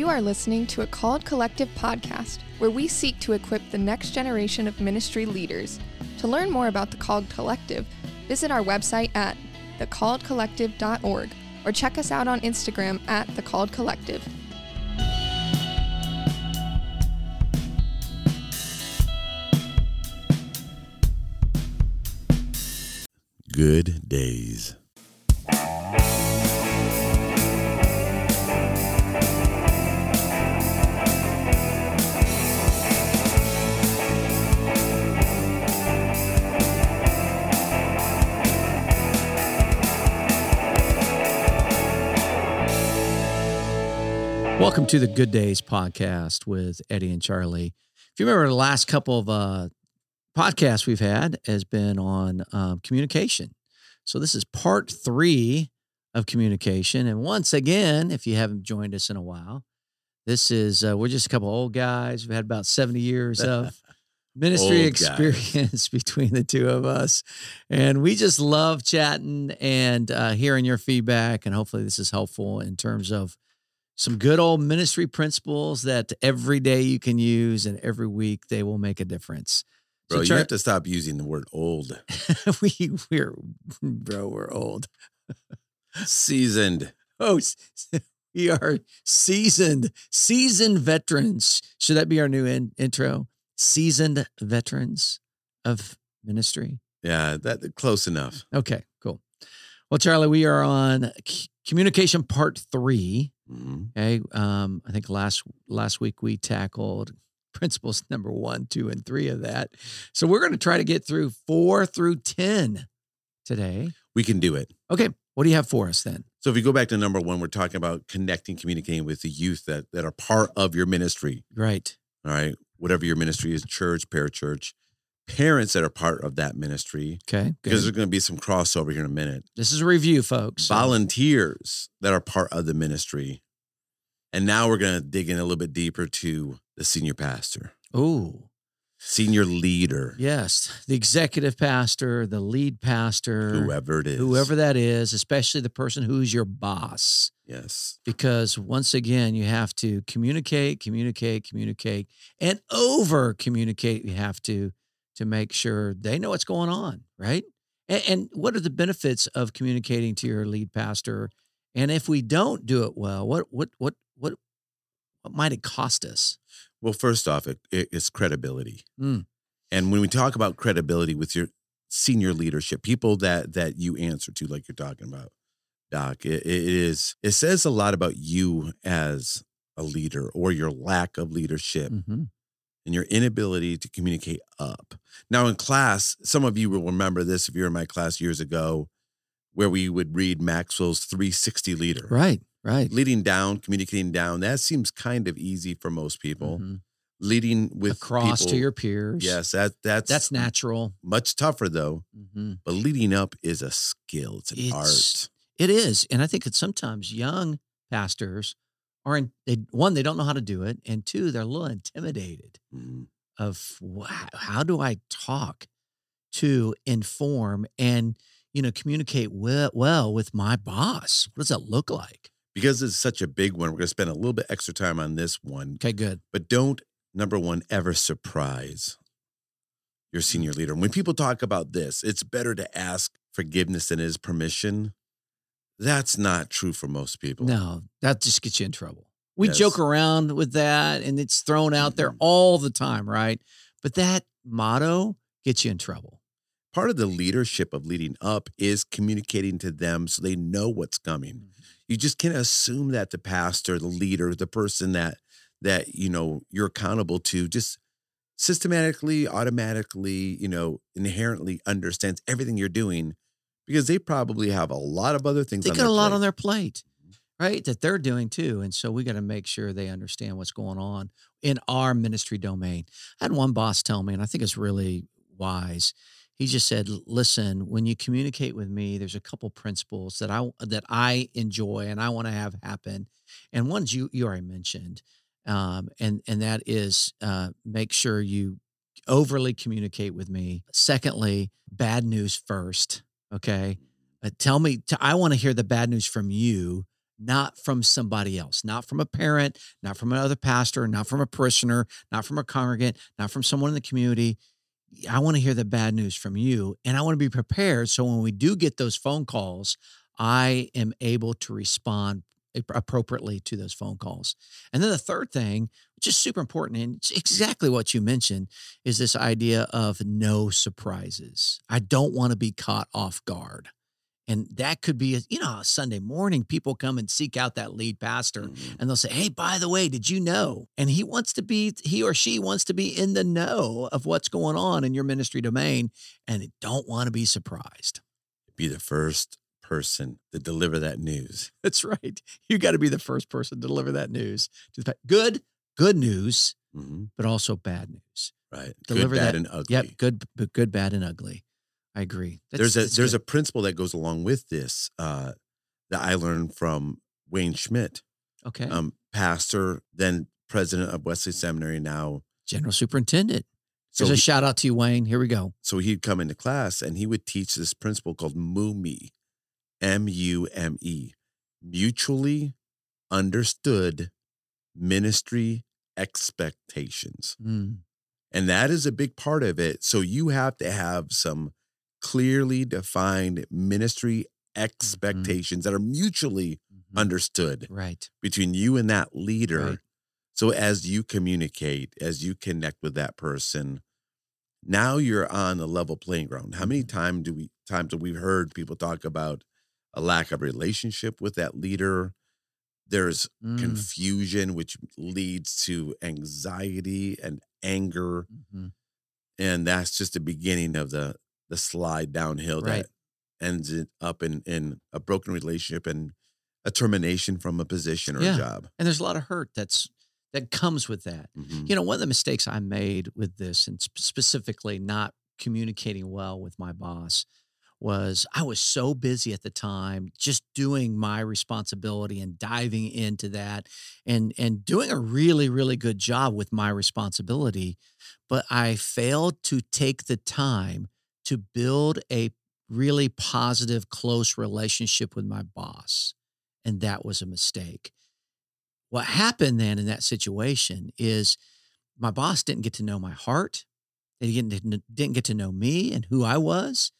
You are listening to a Called Collective podcast where we seek to equip the next generation of ministry leaders. To learn more about the Called Collective, visit our website at thecalledcollective.org or check us out on Instagram at The Called Collective. Good days. Welcome to the Good Days podcast with Eddy and Charlie. If you remember, the last couple of uh, podcasts we've had has been on um, communication. So this is part three of communication. And once again, if you haven't joined us in a while, this is uh, we're just a couple old guys. We've had about seventy years of ministry Old guys. experience between the two of us, and we just love chatting and uh, hearing your feedback. And hopefully, this is helpful in terms of some good old ministry principles that every day you can use and every week they will make a difference. Bro, So you Char- have to stop using the word old. we we're bro, we're old. Seasoned. Oh, we are seasoned, seasoned veterans. Should that be our new in- intro? Seasoned veterans of ministry. Yeah, that close enough. Okay. Well, Charlie, we are on c- communication part three. Mhm. Okay. Um, I think last last week we tackled principles number one, two, and three of that. So we're going to try to get through four through ten today. We can do it. Okay. What do you have for us then? So if you go back to number one, we're talking about connecting, communicating with the youth that that are part of your ministry. Right. All right. Whatever your ministry is, church, parachurch, parents that are part of that ministry. Okay. Because there's going to be some crossover here in a minute. This is a review, folks. Volunteers that are part of the ministry. And now we're going to dig in a little bit deeper to the senior pastor, Ooh, senior leader, yes. The executive pastor, the lead pastor, whoever it is. whoever that is, especially the person who's your boss. Yes. because once again you have to communicate communicate communicate and over communicate you have to to make sure they know what's going on right and, and what are the benefits of communicating to your lead pastor and if we don't do it well what what what what what might it cost us Well, first off, it, it, it's credibility. Mm. And when we talk about credibility with your senior leadership, people that that you answer to, like you're talking about, Doc, it, it is it says a lot about you as a leader or your lack of leadership Mhm. And your inability to communicate up. Now, in class, some of you will remember this if you're in my class years ago, where we would read Maxwell's 360 leader. right right Leading down, communicating down, that seems kind of easy for most people. Mhm. Leading with across to your peers Yes, that that's that's natural much tougher though. Mhm. But leading up is a skill. It's an It's- art. It is, and I think that sometimes young pastors are in. They, one, they don't know how to do it, and two, they're a little intimidated Mhm. of wow, how do I talk to inform and you know communicate well, well with my boss. What does that look like? Because it's such a big one, we're going to spend a little bit extra time on this one. Okay, good. But don't number one ever surprise your senior leader. When people talk about this, it's better to ask forgiveness than it is permission. That's not true for most people. No, that just gets you in trouble. We Yes. joke around with that, and it's thrown out there all the time, right? But that motto gets you in trouble. Part of the leadership of leading up is communicating to them so they know what's coming. Mm-hmm. you just can't assume that the pastor, the leader, the person that that you know you're accountable to just systematically, automatically, you know, inherently understands everything you're doing because they probably have a lot of other things. they got a lot plate. on their plate, right? That they're doing too. And so we got to make sure they understand what's going on in our ministry domain. I had one boss tell me, and I think it's really wise. He just said, "Listen, when you communicate with me, there's a couple principles that I that I enjoy and I want to have happen, and one's you you already mentioned, um, and and that is uh, make sure you overly communicate with me. Secondly, bad news first. Okay, uh, tell me. T- I want to hear the bad news from you, not from somebody else, not from a parent, not from another pastor, not from a parishioner, not from a congregant, not from someone in the community. I want to hear the bad news from you and I want to be prepared. So when we do get those phone calls, I am able to respond appropriately to those phone calls. And then the third thing, which is super important, and it's exactly what you mentioned, is this idea of no surprises. I don't want to be caught off guard. And that could be, a, you know, a Sunday morning, people come and seek out that lead pastor mm-hmm. and they'll say, Hey, by the way, did you know? And he wants to be, he or she wants to be in the know of what's going on in your ministry domain and don't want to be surprised. Be the first person to deliver that news. That's right. You got to be the first person to deliver that news. Good, good news, mm-hmm. but also bad news. Right. Deliver good, bad, that, and ugly. Yep. Good, but good, bad, and ugly. I agree. That's, there's a there's good. a principle that goes along with this uh, that I learned from Wayne Schmidt. Okay. Um, pastor, then president of Wesley Seminary, now general superintendent. So there's a he, shout out to you, Wayne. Here we go. So he'd come into class and he would teach this principle called MUME, M U M E, mutually understood ministry expectations. Mm. And that is a big part of it. So you have to have some clearly defined ministry mm-hmm. expectations mm-hmm. that are mutually mm-hmm. understood right between you and that leader right. so as you communicate as you connect with that person now you're on a level playing ground how many mm-hmm. times do we times have we heard people talk about a lack of relationship with that leader there's mm. confusion which leads to anxiety and anger mm-hmm. and that's just the beginning of the the slide downhill right. that ends up in in a broken relationship and a termination from a position or yeah. a job. And there's a lot of hurt that's that comes with that. Mm-hmm. You know, one of the mistakes I made with this, and specifically not communicating well with my boss, was I was so busy at the time just doing my responsibility and diving into that and and doing a really really good job with my responsibility but I failed to take the time to build a really positive, close relationship with my boss. And that was a mistake. What happened then in that situation is my boss didn't get to know my heart. They didn't, didn't get to know me and who I was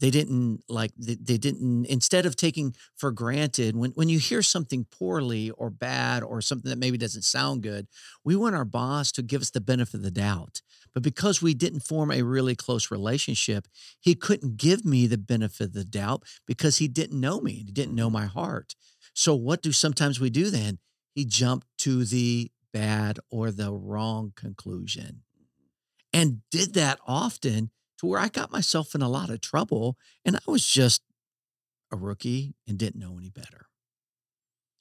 they didn't like they, they, didn't instead of taking for granted when when you hear something poorly or bad or something that maybe doesn't sound good we want our boss to give us the benefit of the doubt. But because we didn't form a really close relationship he couldn't give me the benefit of the doubt because he didn't know me he didn't know my heart. So what do sometimes we do then? He jumped to the bad or the wrong conclusion. And did that often to where I got myself in a lot of trouble and I was just a rookie and didn't know any better.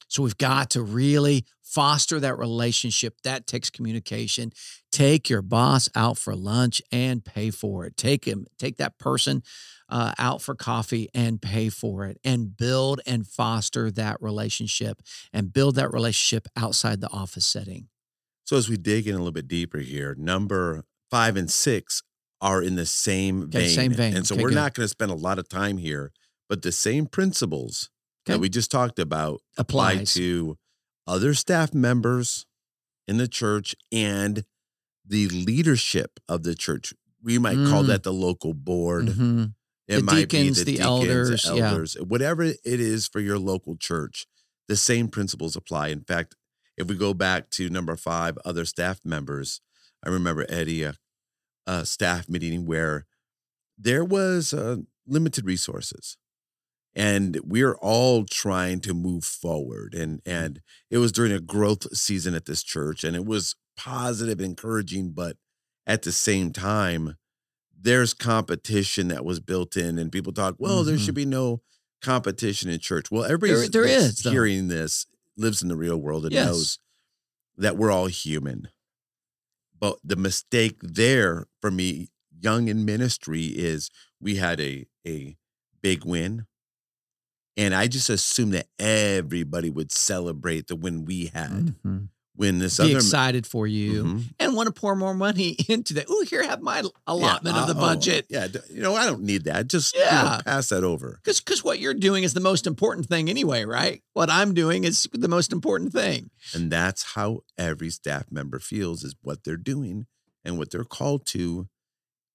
So we've got to really foster that relationship. That takes communication. Take your boss out for lunch and pay for it. Take him, take that person uh, out for coffee and pay for it, and build and foster that relationship, and build that relationship outside the office setting. So as we dig in a little bit deeper here, number five and six are in the same okay, vein. Same vein. And so okay, we're good. not going to spend a lot of time here, but the same principles okay. that we just talked about Applies. apply to other staff members in the church and the leadership of the church. We might mm. call that the local board. Mm-hmm. It the might deacons, be the, the deacons, elders, the elders, yeah. whatever it is for your local church. The same principles apply. In fact, if we go back to number five, other staff members, I remember Eddy a uh, staff meeting where there was uh, limited resources and we're all trying to move forward and mm-hmm. and it was during a growth season at this church and it was positive encouraging but at the same time there's competition that was built in and people talk well mm-hmm. there should mm-hmm. be no competition in church well everybody there, there is hearing this lives in the real world and yes. knows that we're all human but the mistake there for me, young in ministry, is we had a a big win. And I just assumed that everybody would celebrate the win we had. Mm-hmm. When this be other excited for you Mhm. and want to pour more money into that. Oh, here, have my allotment Yeah, of the uh, oh, budget. yeah, you know, I don't need that. Just you know, Yeah. pass that over. Because because what you're doing is the most important thing anyway, right? What I'm doing is the most important thing. And that's how every staff member feels is what they're doing and what they're called to.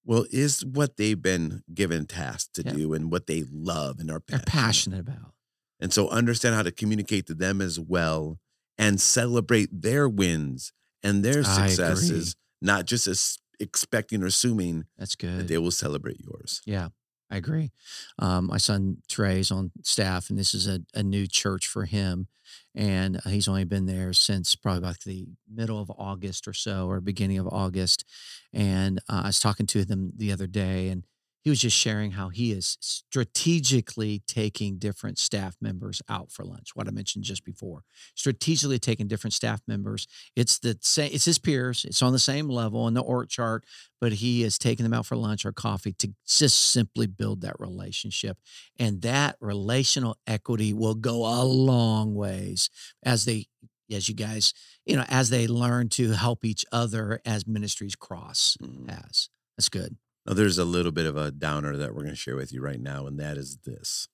Well, is what they've been given tasks to Yeah. do and what they love and are passionate. passionate about. And so understand how to communicate to them as well and celebrate their wins and their successes, not just as expecting or assuming That's that good. they will celebrate yours. Yeah, I agree. Um, my son Trey's on staff, and this is a, a new church for him. And uh, he's only been there since probably about the middle of August or so, or beginning of August. And uh, I was talking to them the other day, and he was just sharing how he is strategically taking different staff members out for lunch. What I mentioned just before, strategically taking different staff members. It's the same. It's his peers. It's on the same level in the org chart, but he is taking them out for lunch or coffee to just simply build that relationship, and that relational equity will go a long ways as they. As you guys, you know, as they learn to help each other as ministries cross Mm. paths. That's good. Now, there's a little bit of a downer that we're going to share with you right now, and that is this: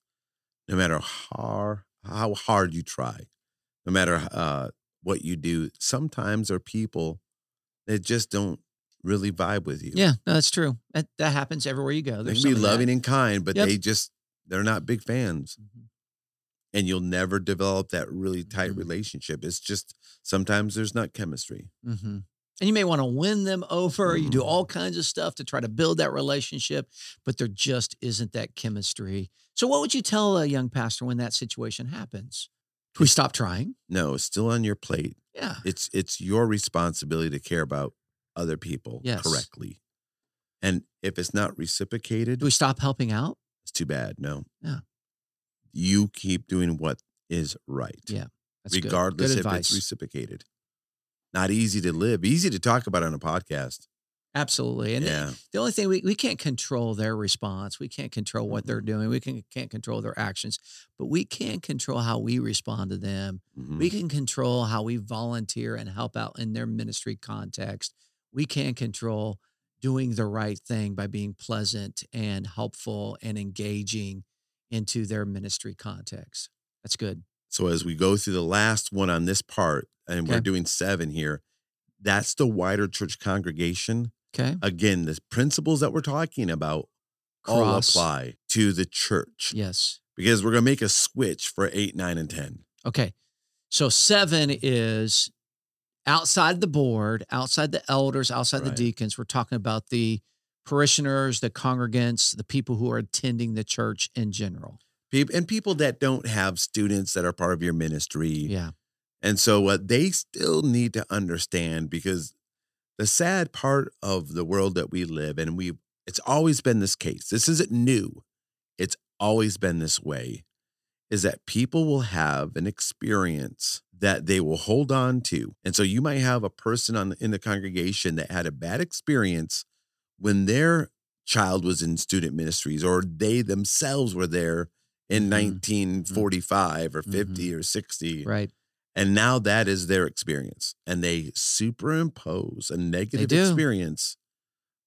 no matter how how hard you try, no matter uh, what you do, sometimes there are people that just don't really vibe with you. Yeah, no, that's true. That that happens everywhere you go. they can be of that. loving and kind, but Yep. they just they're not big fans, Mhm. and you'll never develop that really tight Mhm. relationship. It's just sometimes there's not chemistry. hmm And you may want to win them over. You do Mhm. all kinds of stuff to try to build that relationship, but there just isn't that chemistry. So, what would you tell a young pastor when that situation happens? Do we stop trying? No, it's still on your plate. Yeah. it's it's your responsibility to care about other people Yes. correctly. And if it's not reciprocated, Do we stop helping out? it's too bad. No. Yeah. You keep doing what is right. Yeah, That's good. regardless Good if advice. it's reciprocated. Not easy to live, easy to talk about on a podcast. Absolutely. And yeah. the only thing we, we can't control their response. We can't control what they're doing. We can, can't control their actions, but we can control how we respond to them. Mhm. We can control how we volunteer and help out in their ministry context. We can control doing the right thing by being pleasant and helpful and engaging into their ministry context. That's good. So as we go through the last one on this part, and we're doing seven here, that's the wider church congregation. Okay. Again, the principles that we're talking about all apply to the church. Yes. because we're going to make a switch for eight, nine, and 10. Okay. So seven is outside the board, outside the elders, outside the deacons. We're talking about the parishioners, the congregants, the people who are attending the church in general. People, and people that don't have students that are part of your ministry. Yeah. And so what they still need to understand because the sad part of the world that we live and we it's always been this case. This isn't new. It's always been this way. Is that people will have an experience that they will hold on to. And so you might have a person on in the congregation that had a bad experience when their child was in student ministries or they themselves were there in Mhm. 1945 or 50 or 60 Right. and now that is their experience. And they superimpose a negative experience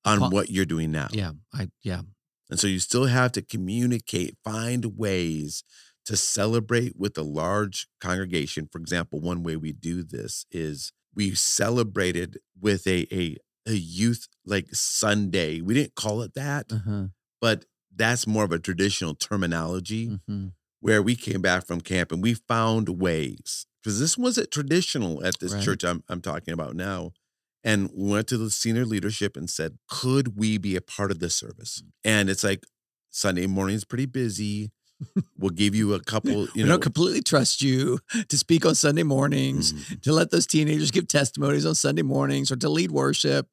on Well- what you're doing now. Yeah. I yeah. And so you still have to communicate, find ways to celebrate with a large congregation. For example, one way we do this is we celebrated with a a, a youth like Sunday. We didn't call it that, Uh-huh. but that's more of a traditional terminology hmm where we came back from camp and we found ways because this wasn't traditional at this Right. church I'm, I'm talking about now and went to the senior leadership and said could we be a part of this service and it's like sunday morning's pretty busy we'll give you a couple you we know don't completely trust you to speak on Sunday mornings, Mhm. to let those teenagers give testimonies on Sunday mornings, or to lead worship.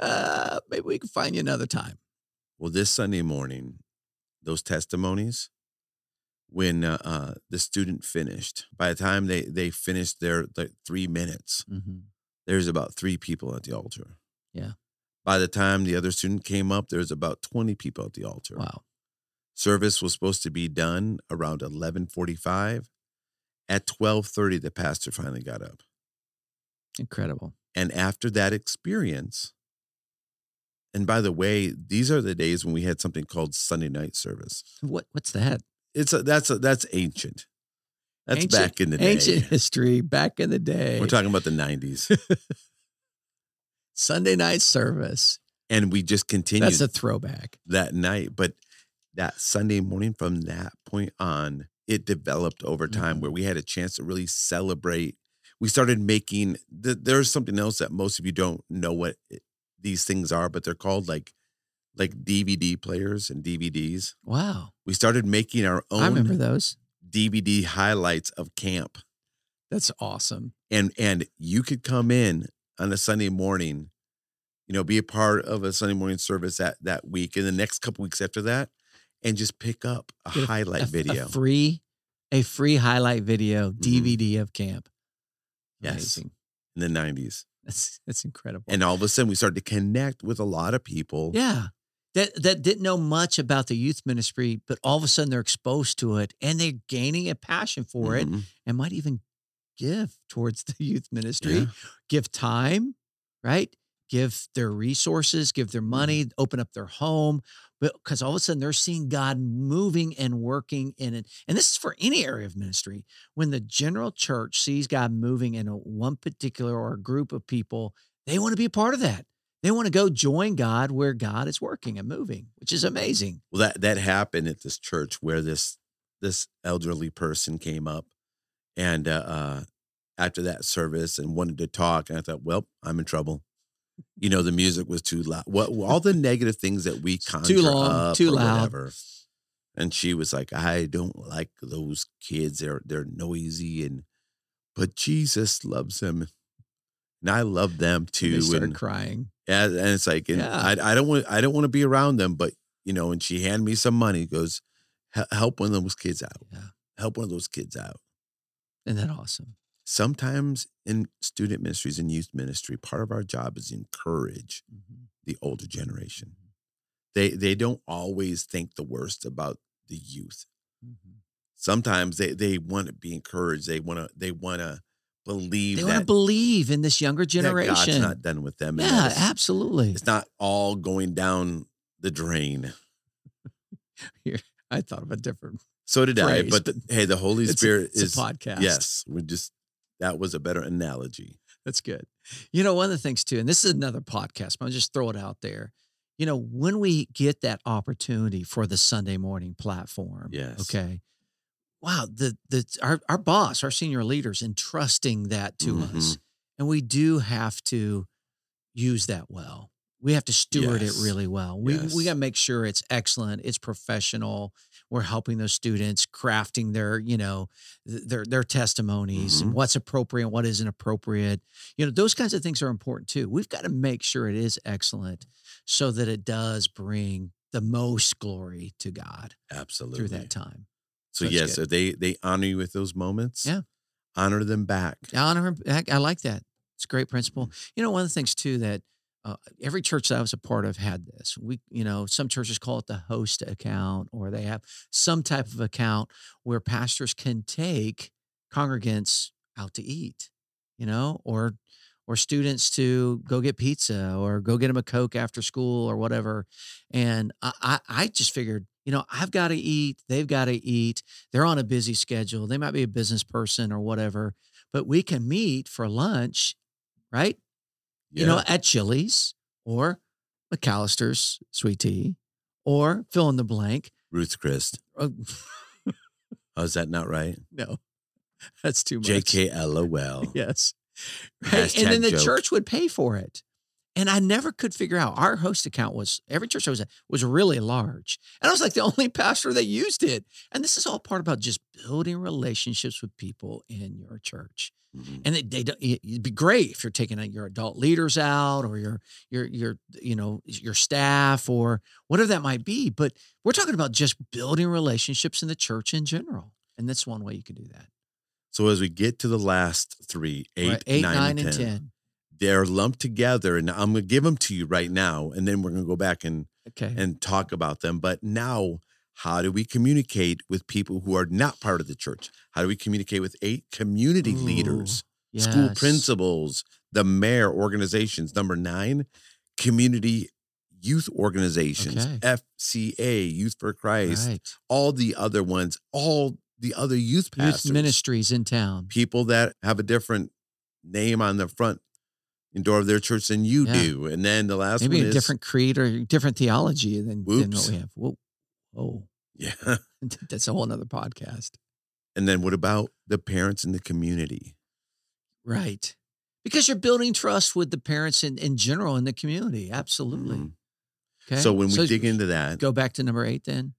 Uh, maybe we can find you another time. Well this sunday morning those testimonies when uh, uh, the student finished by the time they they finished their like three minutes Mm-hmm. there's about three people at the altar. Yeah. By the time the other student came up, there's about 20 people at the altar. Wow. Service was supposed to be done around 11:45. At 12:30 the pastor finally got up. Incredible. And after that experience, and by the way, these are the days when we had something called Sunday night service. What what's that? It's a, that's a, that's ancient. That's Ancient- back in the day. Ancient history back in the day. We're talking about the 90s. Sunday night service. and we just continued That's a throwback. that night. But that Sunday morning, from that point on, it developed over time Mhm. where we had a chance to really celebrate. We started making, th- there's something else that most of you don't know what it, these things are, but they're called like like DVD players and DVDs. Wow. We started making our own I remember those. DVD highlights of camp. That's awesome. and and you could come in on a Sunday morning, you know, be a part of a Sunday morning service that that week, and the next couple weeks after that, and just pick up a Get highlight A- video. A free, a free highlight video Mhm. DVD of camp. Yes. Amazing. in the nineties, That's that's incredible. and all of a sudden we started to connect with a lot of people. yeah. That that didn't know much about the youth ministry, but all of a sudden they're exposed to it and they're gaining a passion for it Mhm. and might even give towards the youth ministry. Yeah. give time, right? Give their resources, give their money, open up their home, but because all of a sudden they're seeing God moving and working in it. And this is for any area of ministry. When the general church sees God moving in a one particular or a group of people, they want to be a part of that. They want to go join God where God is working and moving, which is amazing. Well, that that happened at this church where this this elderly person came up, and uh, uh, after that service and wanted to talk, and I thought, well, I'm in trouble. You know, the music was too loud. What all the negative things that we conjure too long, up too loud. whatever. And she was like, I don't like those kids. They're they're noisy and but Jesus loves them. And I love them And too. they started and, crying. and, and it's like, and Yeah. I, I don't want, I don't want to be around them, but you know, and she handed me some money. Goes, help one of those kids out. Yeah. Help one of those kids out. Isn't that awesome? Sometimes in student ministries and youth ministry, part of our job is encourage Mhm. the older generation. They they don't always think the worst about the youth. Mhm. Sometimes they they want to be encouraged. They want to they want to believe They want to believe in this younger that God's generation. not done with them. yeah, it's- absolutely. it's not all going down the drain. Here, I thought of a different. So did I. But the, hey, the Holy a, Spirit is a podcast. yes. We just that was a better analogy. that's good. You know, one of the things too, and this is another podcast, but I'll just throw it out there. You know, when we get that opportunity for the Sunday morning platform, Yes. okay. Wow, the the our our boss, our senior leaders, entrusting that to us, Mhm. and we do have to use that well. We have to steward Yes. it really well. We Yes. we got to make sure it's excellent, it's professional. We're helping those students crafting their, you know, their their testimonies and Mhm. what's appropriate, and what isn't appropriate. You know, those kinds of things are important too. We've got to make sure it is excellent so that it does bring the most glory to God Absolutely. through that time. So That's yes, they they honor you with those moments. Yeah. Honor them back. I honor him back. I like that. It's a great principle. Mm. You know, one of the things too that uh, every church that I was a part of had this. We, you know, some churches call it the host account, or they have some type of account where pastors can take congregants out to eat, you know, or or students to go get pizza or go get them a coke after school or whatever. And I, I, I just figured, you know, I've got to eat. They've got to eat. They're on a busy schedule. They might be a business person or whatever, but we can meet for lunch, right? You know, at Chili's or McAlister's Sweet Tea or fill in the blank. Ruth's Chris. Oh, Oh, is that not right? no, that's too much. JK LOL. Yes. Right? And then the joke. church would pay for it. And I never could figure out our host account was every church I was at was really large. And I was like the only pastor that used it. And this is all part about just building relationships with people in your church. Mhm. And it, they it'd be great if you're taking your adult leaders out or your your your you know your staff or whatever that might be. But we're talking about just building relationships in the church in general. And that's one way you can do that. So as we get to the last three, eight, Right? Eight, nine, nine, and and 10, ten. They're lumped together, and I'm going to give them to you right now, and then we're going to go back and Okay. and talk about them. But now, how do we communicate with people who are not part of the church? How do we communicate with eight community Ooh. leaders school principals, the mayor, organizations. Number nine, community youth organizations, Okay. FCA, Youth for Christ, Right. all the other ones, all the other youth pastors, Youth ministries in town. people that have a different name on the front and door of their church than you Yeah. do. And then the last Maybe a is different creed or different theology than, than what we have. Whoa. Oh, yeah. that's a whole nother podcast. And then what about the parents in the community? Right. Because you're building trust with the parents in, in general in the community. Absolutely. Mhm. Okay. So when we dig into that, go back to number eight then.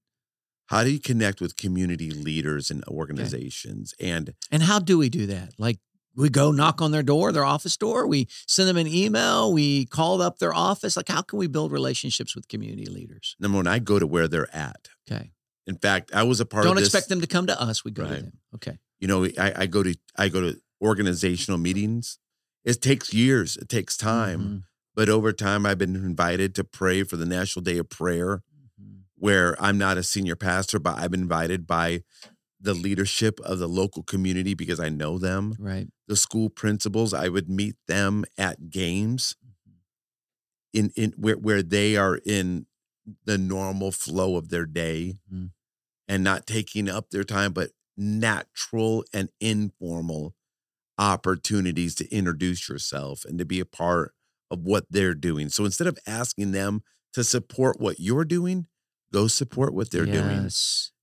how do you connect with community leaders and organizations? And And how do we do that? Like we go knock on their door, their office door, we send them an email, we call up their office. Like how can we build relationships with community leaders? number one, I go to where they're at. Okay. In fact, I was a part Don't expect them to come to us. We go to them. Okay. You know, I, I go to I go to organizational meetings. It takes years. It takes time. Mhm. But over time, I've been invited to pray for the National Day of Prayer, Mhm. where I'm not a senior pastor, but I've been invited by the leadership of the local community because I know them. Right. The school principals, I would meet them at games in in where where they are in the normal flow of their day Mhm. and not taking up their time, but natural and informal opportunities to introduce yourself and to be a part of what they're doing. So instead of asking them to support what you're doing, go support what they're doing.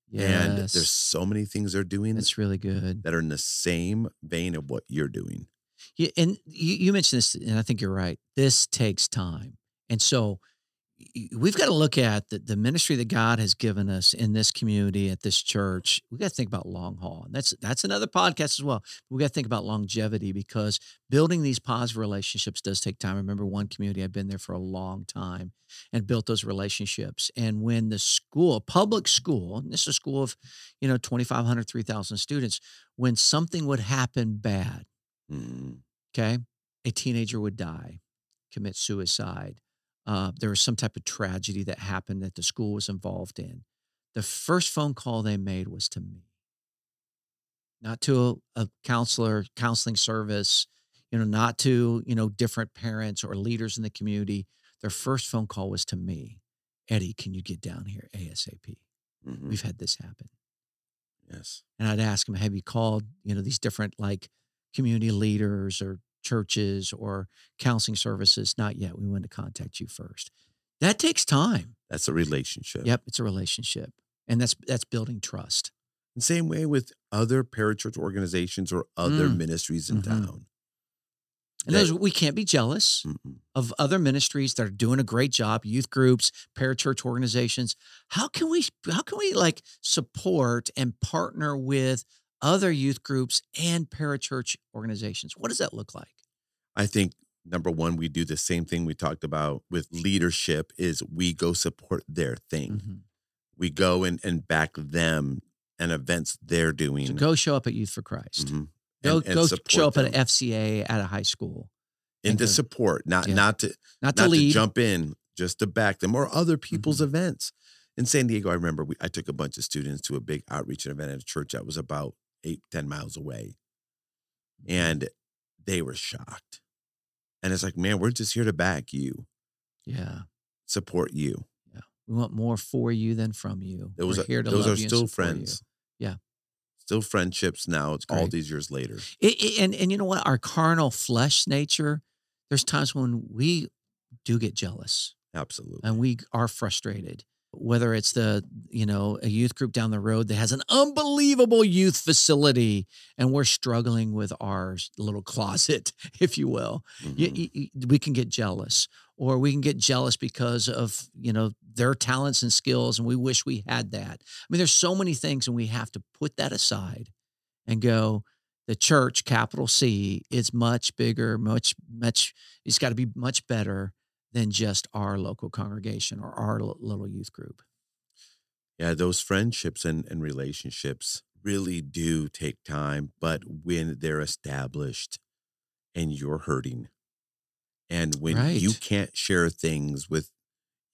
Yes. And there's so many things they're doing That's really good. that are in the same vein of what you're doing. Yeah, and you, you mentioned this, and I think you're right. This takes time, and so we've got to look at the, the ministry that God has given us in this community at this church. We got to think about long haul, and that's that's another podcast as well. We got to think about longevity because building these positive relationships does take time. I remember one community I've been there for a long time and built those relationships. And when the school, public school, and this is a school of you know 2,500, 3,000 students, when something would happen bad Mm, okay a teenager would die commit suicide uh, there was some type of tragedy that happened that the school was involved in. The first phone call they made was to me. Not to a, a counselor counseling service you know not to you know different parents or leaders in the community. Their first phone call was to me eddy can you get down here asap mhm, we've had this happen. Yes. and I'd ask them, "Have you called, you know, these different like community leaders or churches or counseling services?" Not yet. We want to contact you first. That takes time. That's a relationship. Yep, it's a relationship, and that's that's building trust. The same way with other parachurch organizations or other Mm. ministries in Mhm. town. And those we can't be jealous Mm-mm. of other ministries that are doing a great job, youth groups, parachurch organizations. How can we how can we like support and partner with other youth groups and parachurch organizations? What does that look like? I think number one, we do the same thing we talked about with leadership is we go support their thing. Mhm. We go and, and back them and events they're doing. So go show up at Youth for Christ. Mhm. Go And- and go support show up at an FCA at a high school. and to go- support, not Yeah. not to Not to not to jump in, just to back them or other people's Mhm. events. In San Diego, I remember we, I took a bunch of students to a big outreach event at a church that was about eight, 10 miles away. Mm-hmm. And they were shocked. And it's like, man, we're just here to back you, Yeah. support you. Yeah. We want more for you than from you. Those We're here to those love are still support you. friends. Yeah. Still friendships now. It's all these years later. It- it- and and you know what? Our carnal flesh nature. There's times when we do get jealous Absolutely. and we are frustrated. Whether it's the you know a youth group down the road that has an unbelievable youth facility and we're struggling with our little closet, if you will. y- Mhm. y- y- we can get jealous or we can get jealous because of you know their talents and skills and we wish we had that i mean there's so many things and we have to put that aside and go the church capital c is much bigger much much it's got to be much better than just our local congregation or our li- little youth group. Yeah, those friendships and, and relationships really do take time, but when they're established and you're hurting, and when you can't share things with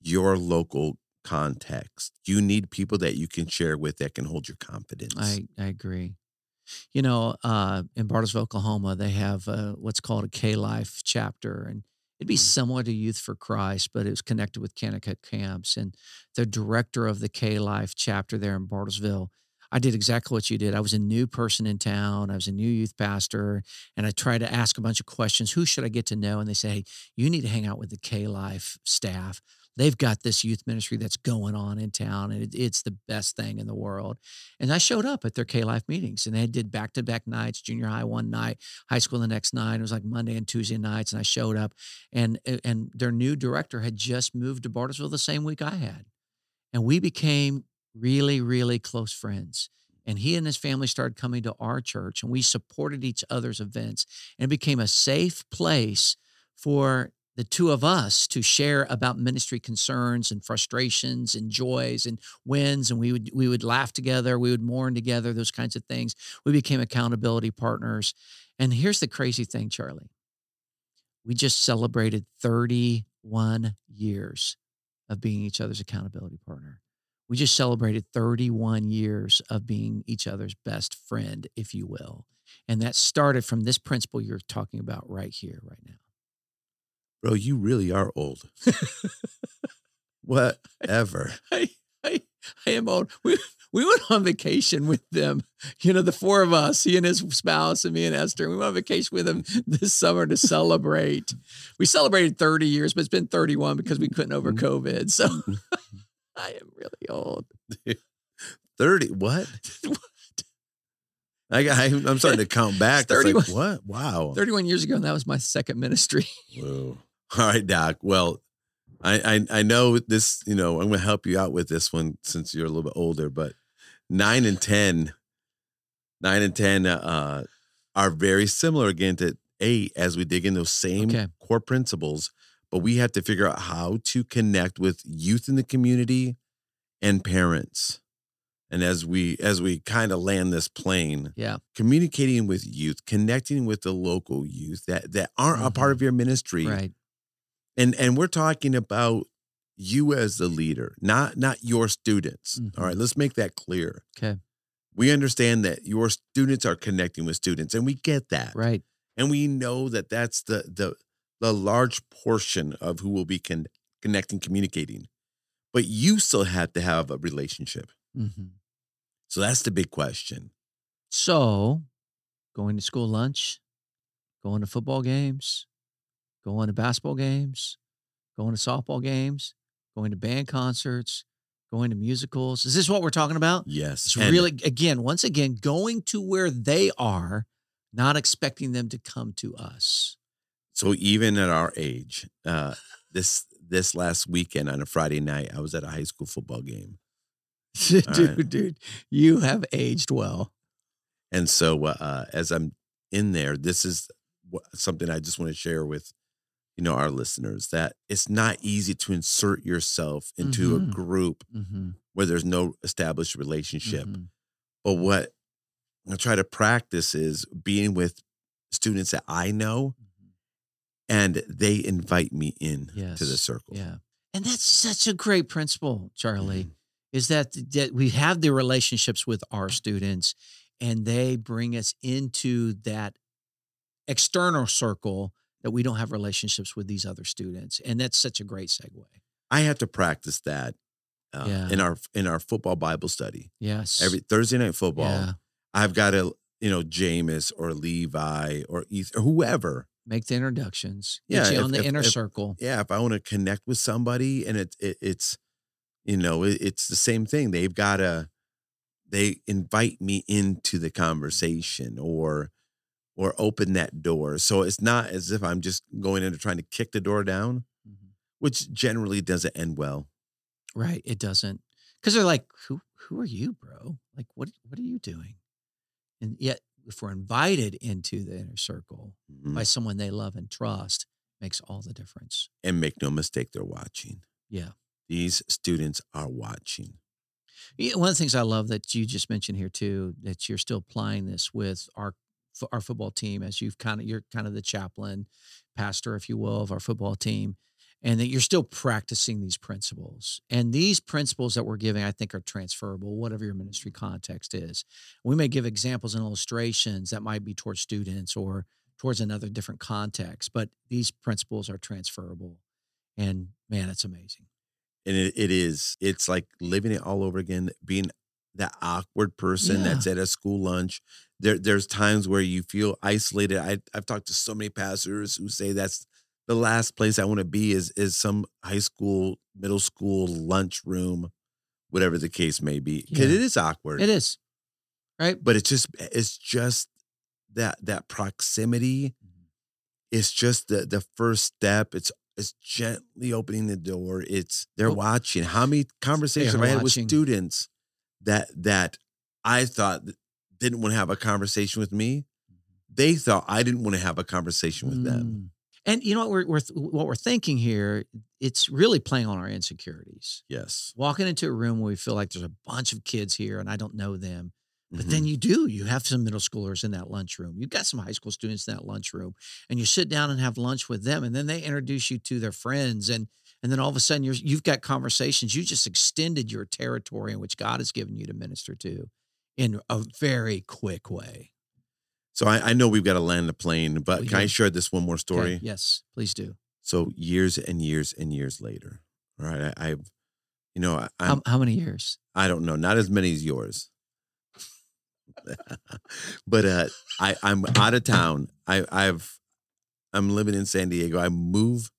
your local context, you need people that you can share with that can hold your confidence. i i agree. You know, uh, in Bartlesville, Oklahoma, they have uh, what's called a K Life chapter, and it'd be similar to Youth for Christ, but it was connected with Kanakuk camps. And the director of the K Life chapter there in Bartlesville, I did exactly what you did. I was a new person in town. I was a new youth pastor, and I tried to ask a bunch of questions. Who should I get to know? And they say, hey, you need to hang out with the K Life staff. They've got this youth ministry that's going on in town, and it, it's the best thing in the world. And I showed up at their K Life meetings, and they did back to back nights, junior high one night, high school the next night. It was like Monday and Tuesday nights, and I showed up, and and their new director had just moved to Bartlesville the same week I had, and we became really really close friends. And he and his family started coming to our church, and we supported each other's events, and it became a safe place for the two of us to share about ministry concerns and frustrations and joys and wins and we would we would laugh together we would mourn together those kinds of things. We became accountability partners. And here's the crazy thing charlie. We just celebrated 31 years of being each other's accountability partner. We just celebrated 31 years of being each other's best friend if you will. And that started from this principle you're talking about right here right now Bro, you really are old. Whatever. I, I, I am old. We, we went on vacation with them, you know, the four of us, he and his spouse and me and Esther. We went on vacation with them this summer to celebrate. We celebrated 30 years, but it's been 31 because we couldn't over mm-hmm. COVID. So mm-hmm. I am really old. 30. What? I, I, I'm starting to count back. It's 31. like, what? Wow. 31 years ago, and that was my second ministry. Whoa. All right, Doc. Well, I, I I know this, you know, I'm gonna help you out with this one since you're a little bit older, but nine and ten, nine and ten uh are very similar again to eight as we dig in those same Okay. core principles, but we have to figure out how to connect with youth in the community and parents. And as we as we kind of land this plane, Yeah. communicating with youth, connecting with the local youth that that aren't a part of your ministry, Right. And and we're talking about you as the leader, not not your students. Mhm. All right, let's make that clear. Okay. We understand that your students are connecting with students, and we get that, Right. and we know that that's the the the large portion of who will be con- connecting, communicating. But you still have to have a relationship. Mm-hmm. So that's the big question. So, going to school lunch, going to football games, going to basketball games, going to softball games, going to band concerts, going to musicals. Is this what we're talking about? Yes, It's and- really, again, once again, going to where they are, not expecting them to come to us. So even at our age, uh, this this last weekend on a Friday night, I was at a high school football game. dude, right. dude, you have aged well. And so, uh, as I'm in there, this is something I just want to share with, you know, our listeners that it's not easy to insert yourself into Mhm. a group Mm-hmm. where there's no established relationship. Mhm. But what I try to practice is being with students that I know, and they invite me in to the circle. Yeah. And that's such a great principle, Charlie, Mhm. is that, that we have the relationships with our students and they bring us into that external circle that we don't have relationships with these other students. And that's such a great segue. I have to practice that uh, Yeah. in our in our football Bible study Yes. every Thursday night football. Yeah. I've got to, you know, Jameis or Levi or Ethan or whoever. Make the introductions. Yeah, Get you if- on the if- inner if- circle. Yeah, if I want to connect with somebody and it, it it's, you know, it, it's the same thing. They've got to, they invite me into the conversation or, or open that door. So it's not as if I'm just going in and trying to kick the door down, Mhm. which generally doesn't end well. Right. It doesn't. Because they're like, who who are you, bro? Like, what what are you doing? And yet, if we're invited into the inner circle Mhm. by someone they love and trust, makes all the difference. And make no mistake, they're watching. Yeah. These students are watching. Yeah, One of the things I love that you just mentioned here too, that you're still applying this with our our football team, as you've kind of you're kind of the chaplain, pastor, if you will, of our football team, and that you're still practicing these principles. And these principles that we're giving, I think, are transferable, whatever your ministry context is. We may give examples and illustrations that might be towards students or towards another different context, but these principles are transferable. And man, it's amazing. And it, it is. It's like living it all over again, being that awkward person Yeah. that's at a school lunch. There, there's times where you feel isolated. I, I've talked to so many pastors who say that's the last place I want to be is is some high school, middle school lunchroom, whatever the case may be. Because Yeah. it is awkward. It is. Right? but it's just it's just that that proximity Mm-hmm. it's just the the first step it's it's gently opening the door it's they're Well, watching how many conversations have i had watching. with students that that i thought didn't want to have a conversation with me they thought i didn't want to have a conversation with them Mm. And you know what we're, we're what we're thinking here? It's really playing on our insecurities. yes Walking into a room where we feel like there's a bunch of kids here and I don't know them, but then you do. You have some middle schoolers in that lunchroom. You've got some high school students in that lunchroom, and you sit down and have lunch with them, and then they introduce you to their friends, and and then all of a sudden you're you've got conversations. You just extended your territory in which God has given you to minister to, in a very quick way. so I, I know we've got to land the plane but We can i share this one more story Okay, Yes, please do. so years and years and years later all right I, i've you know I, I'm, How, how many years? I don't know, not as many as yours. but uh I I'm out of town. I I've I'm living in San Diego. I move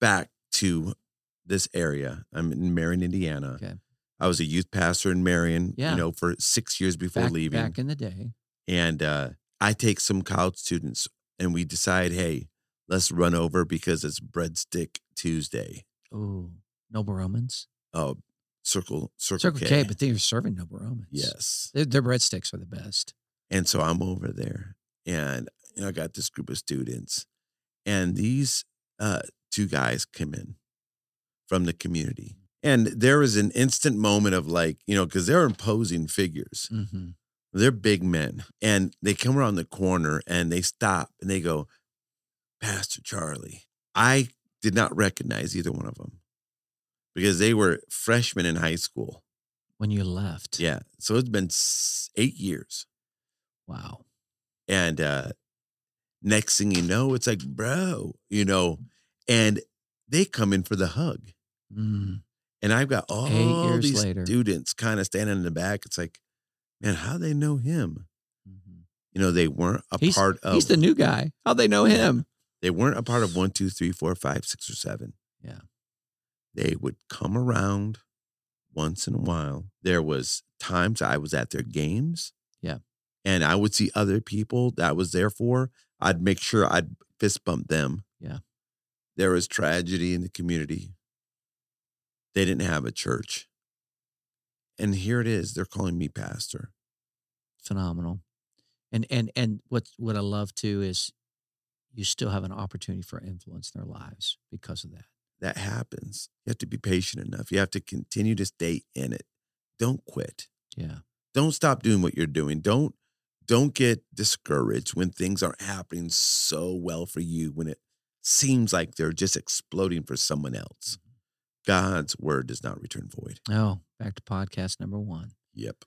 back to this area. I'm in Marion, Indiana. Okay. I was a youth pastor in Marion, Yeah. you know, for 6 years before Back, leaving. back in the day. And uh I take some college students and we decide, "Hey, let's run over because it's breadstick Tuesday." Oh, Noble Roman's. Oh, circle circle, Circle K. K, but they're serving Noble Roman's. yes. Their, their breadsticks are the best. And so I'm over there and you know, I got this group of students and these uh, two guys come in from the community. And there was an instant moment of like, you know, because they're imposing figures. Mm-hmm. They're big men. And they come around the corner and they stop and they go, Pastor Charlie. I did not recognize either one of them because they were freshmen in high school. When you left. Yeah. So it's been eight years. Wow. And uh next thing you know, it's like, bro, you know, and they come in for the hug. Mm. And I've got all these later. students kind of standing in the back. It's like, man, how they know him? Mhm. You know, they weren't a He's, part of he's the new guy. How'd they know him? they weren't a part of one, two, three, four, five, six, or seven. Yeah. They would come around once in a while. There was times I was at their games. Yeah. And I would see other people that I was there for. I'd make sure I'd fist bump them. Yeah. There was tragedy in the community. They didn't have a church. And here it is. They're calling me pastor. Phenomenal. And and and what what I love too is you still have an opportunity for influence in their lives because of that. That happens. You have to be patient enough. You have to continue to stay in it. Don't quit. Yeah. don't stop doing what you're doing don't don't get discouraged when things aren't happening so well for you when it seems like they're just exploding for someone else god's word does not return void Oh, back to podcast number one. yep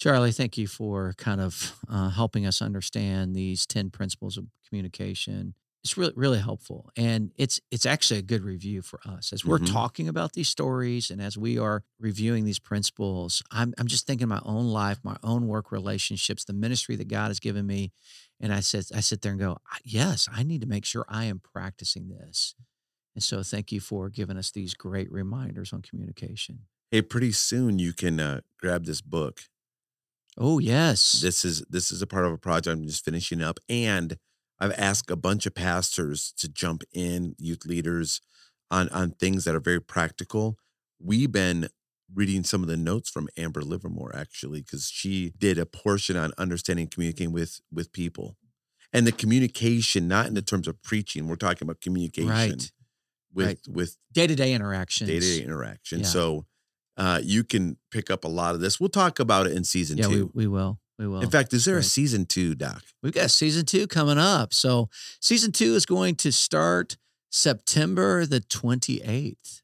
Charlie, thank you for kind of uh, helping us understand these 10 principles of communication. It's really, really helpful. And it's it's actually a good review for us. As we're Mhm. talking about these stories and as we are reviewing these principles, I'm, I'm just thinking my own life, my own work relationships, the ministry that God has given me. And I sit, I sit there and go, yes, I need to make sure I am practicing this. And so thank you for giving us these great reminders on communication. hey pretty soon you can uh, grab this book Oh, yes. this is this is a part of a project i'm just finishing up and i've asked a bunch of pastors to jump in youth leaders on on things that are very practical we've been reading some of the notes from amber livermore actually because she did a portion on understanding communicating with with people and the communication not in the terms of preaching we're talking about communication Right. with Right. with Day to day interactions. day-to-day interaction Yeah. so uh you can pick up a lot of this we'll talk about it in season Yeah, we, two we will. We will. in fact is there a season two doc we've got season two coming up. So season two is going to start September the 28th.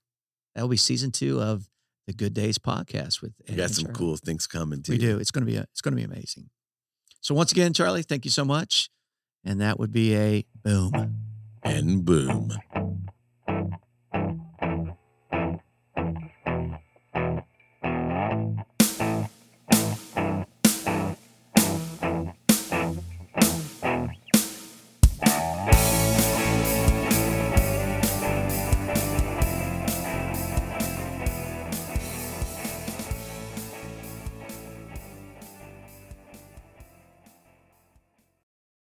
That will be season two of the Good Days podcast with We got and some Charlie. cool things coming too. We do. It's going to be a, it's going to be amazing. So once again, Charlie, thank you so much. And that would be a boom. And boom.